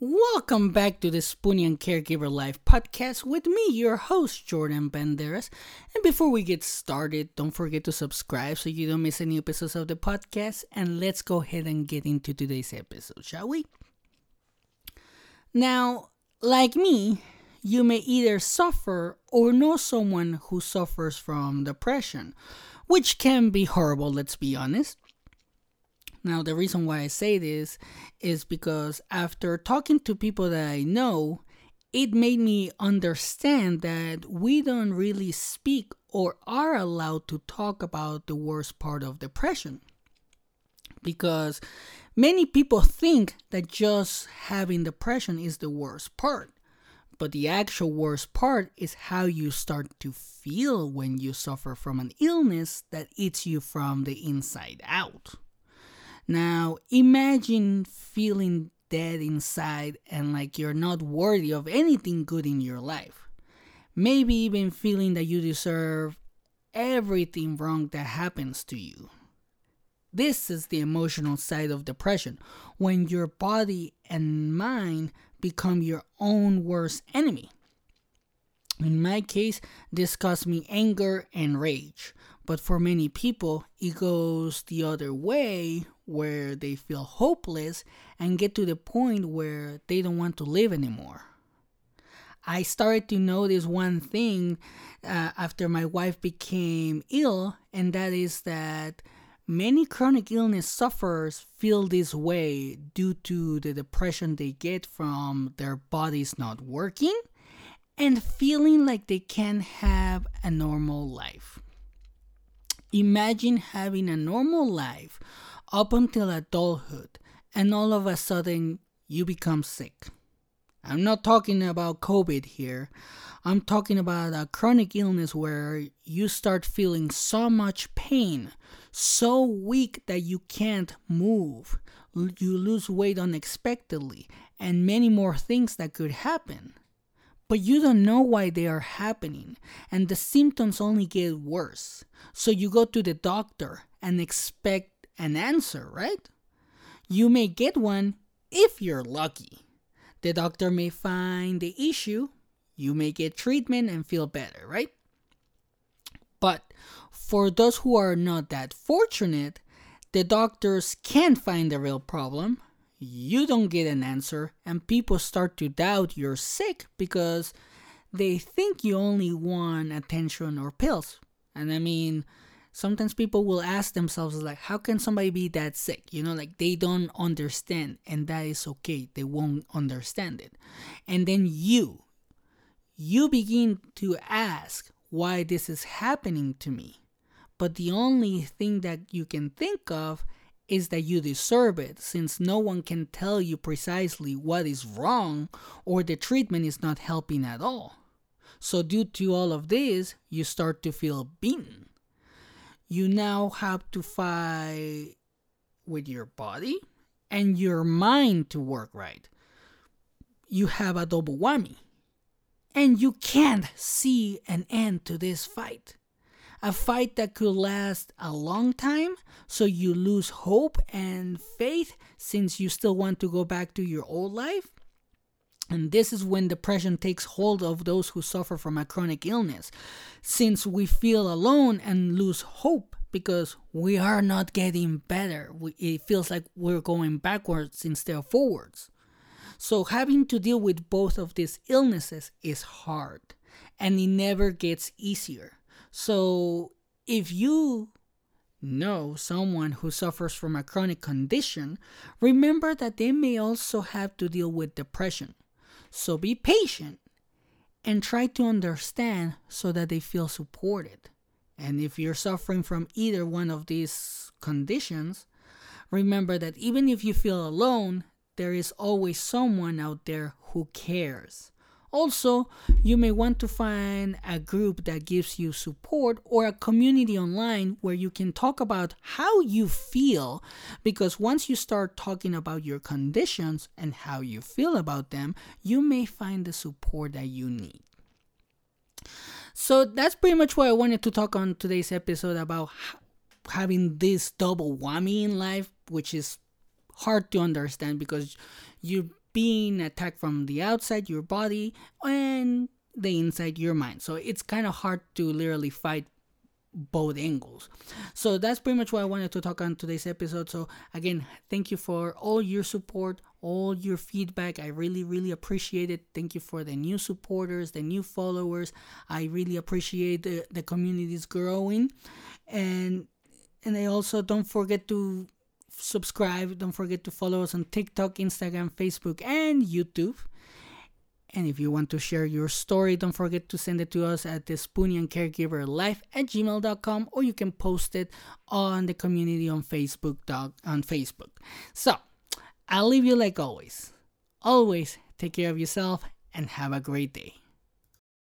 Welcome back to the Spoonie and Caregiver Life podcast with me, your host, Jordan Banderas. And before we get started, don't forget to subscribe so you don't miss any episodes of the podcast. And let's go ahead and get into today's episode, shall we? Now, like me, you may either suffer or know someone who suffers from depression, which can be horrible, let's be honest. Now, the reason why I say this is because after talking to people that I know, it made me understand that we don't really speak or are allowed to talk about the worst part of depression. Because many people think that just having depression is the worst part. But the actual worst part is how you start to feel when you suffer from an illness that eats you from the inside out. Now, imagine feeling dead inside and like you're not worthy of anything good in your life. Maybe even feeling that you deserve everything wrong that happens to you. This is the emotional side of depression when your body and mind become your own worst enemy. In my case, this caused me anger and rage. But for many people, it goes the other way where they feel hopeless and get to the point where they don't want to live anymore. I started to notice one thing uh, after my wife became ill, and that is that many chronic illness sufferers feel this way due to the depression they get from their bodies not working and feeling like they can't have a normal life. Imagine having a normal life up until adulthood, and all of a sudden you become sick. I'm not talking about COVID here. I'm talking about a chronic illness where you start feeling so much pain, so weak that you can't move, you lose weight unexpectedly, and many more things that could happen. But you don't know why they are happening, and the symptoms only get worse. So you go to the doctor and expect an answer, right? You may get one if you're lucky. The doctor may find the issue, you may get treatment and feel better, right? But for those who are not that fortunate, the doctors can't find the real problem. You don't get an answer, and people start to doubt you're sick because they think you only want attention or pills. And I mean, sometimes people will ask themselves like how can somebody be that sick? You know like they don't understand and that is okay. They won't understand it. And then you you begin to ask why this is happening to me. But the only thing that you can think of is that you deserve it since no one can tell you precisely what is wrong or the treatment is not helping at all so due to all of this you start to feel beaten you now have to fight with your body and your mind to work right. You have a double whammy. And you can't see an end to this fight. A fight that could last a long time, so you lose hope and faith since you still want to go back to your old life. And this is when depression takes hold of those who suffer from a chronic illness, since we feel alone and lose hope because we are not getting better. It feels like we're going backwards instead of forwards. So, having to deal with both of these illnesses is hard and it never gets easier. So, if you know someone who suffers from a chronic condition, remember that they may also have to deal with depression. So be patient and try to understand so that they feel supported. And if you're suffering from either one of these conditions, remember that even if you feel alone, there is always someone out there who cares. Also, you may want to find a group that gives you support or a community online where you can talk about how you feel because once you start talking about your conditions and how you feel about them, you may find the support that you need. So that's pretty much what I wanted to talk on today's episode about having this double whammy in life, which is hard to understand because you being attacked from the outside your body and the inside your mind. So it's kind of hard to literally fight both angles. So that's pretty much what I wanted to talk on today's episode. So again, thank you for all your support, all your feedback. I really, really appreciate it. Thank you for the new supporters, the new followers. I really appreciate the, the community growing. And and I also don't forget to subscribe. Don't forget to follow us on TikTok, Instagram, Facebook, and YouTube. And if you want to share your story, don't forget to send it to us at the Spoonie and Caregiver Life at gmail.com or you can post it on the community on Facebook dog on Facebook. So I'll leave you like always. Always take care of yourself and have a great day.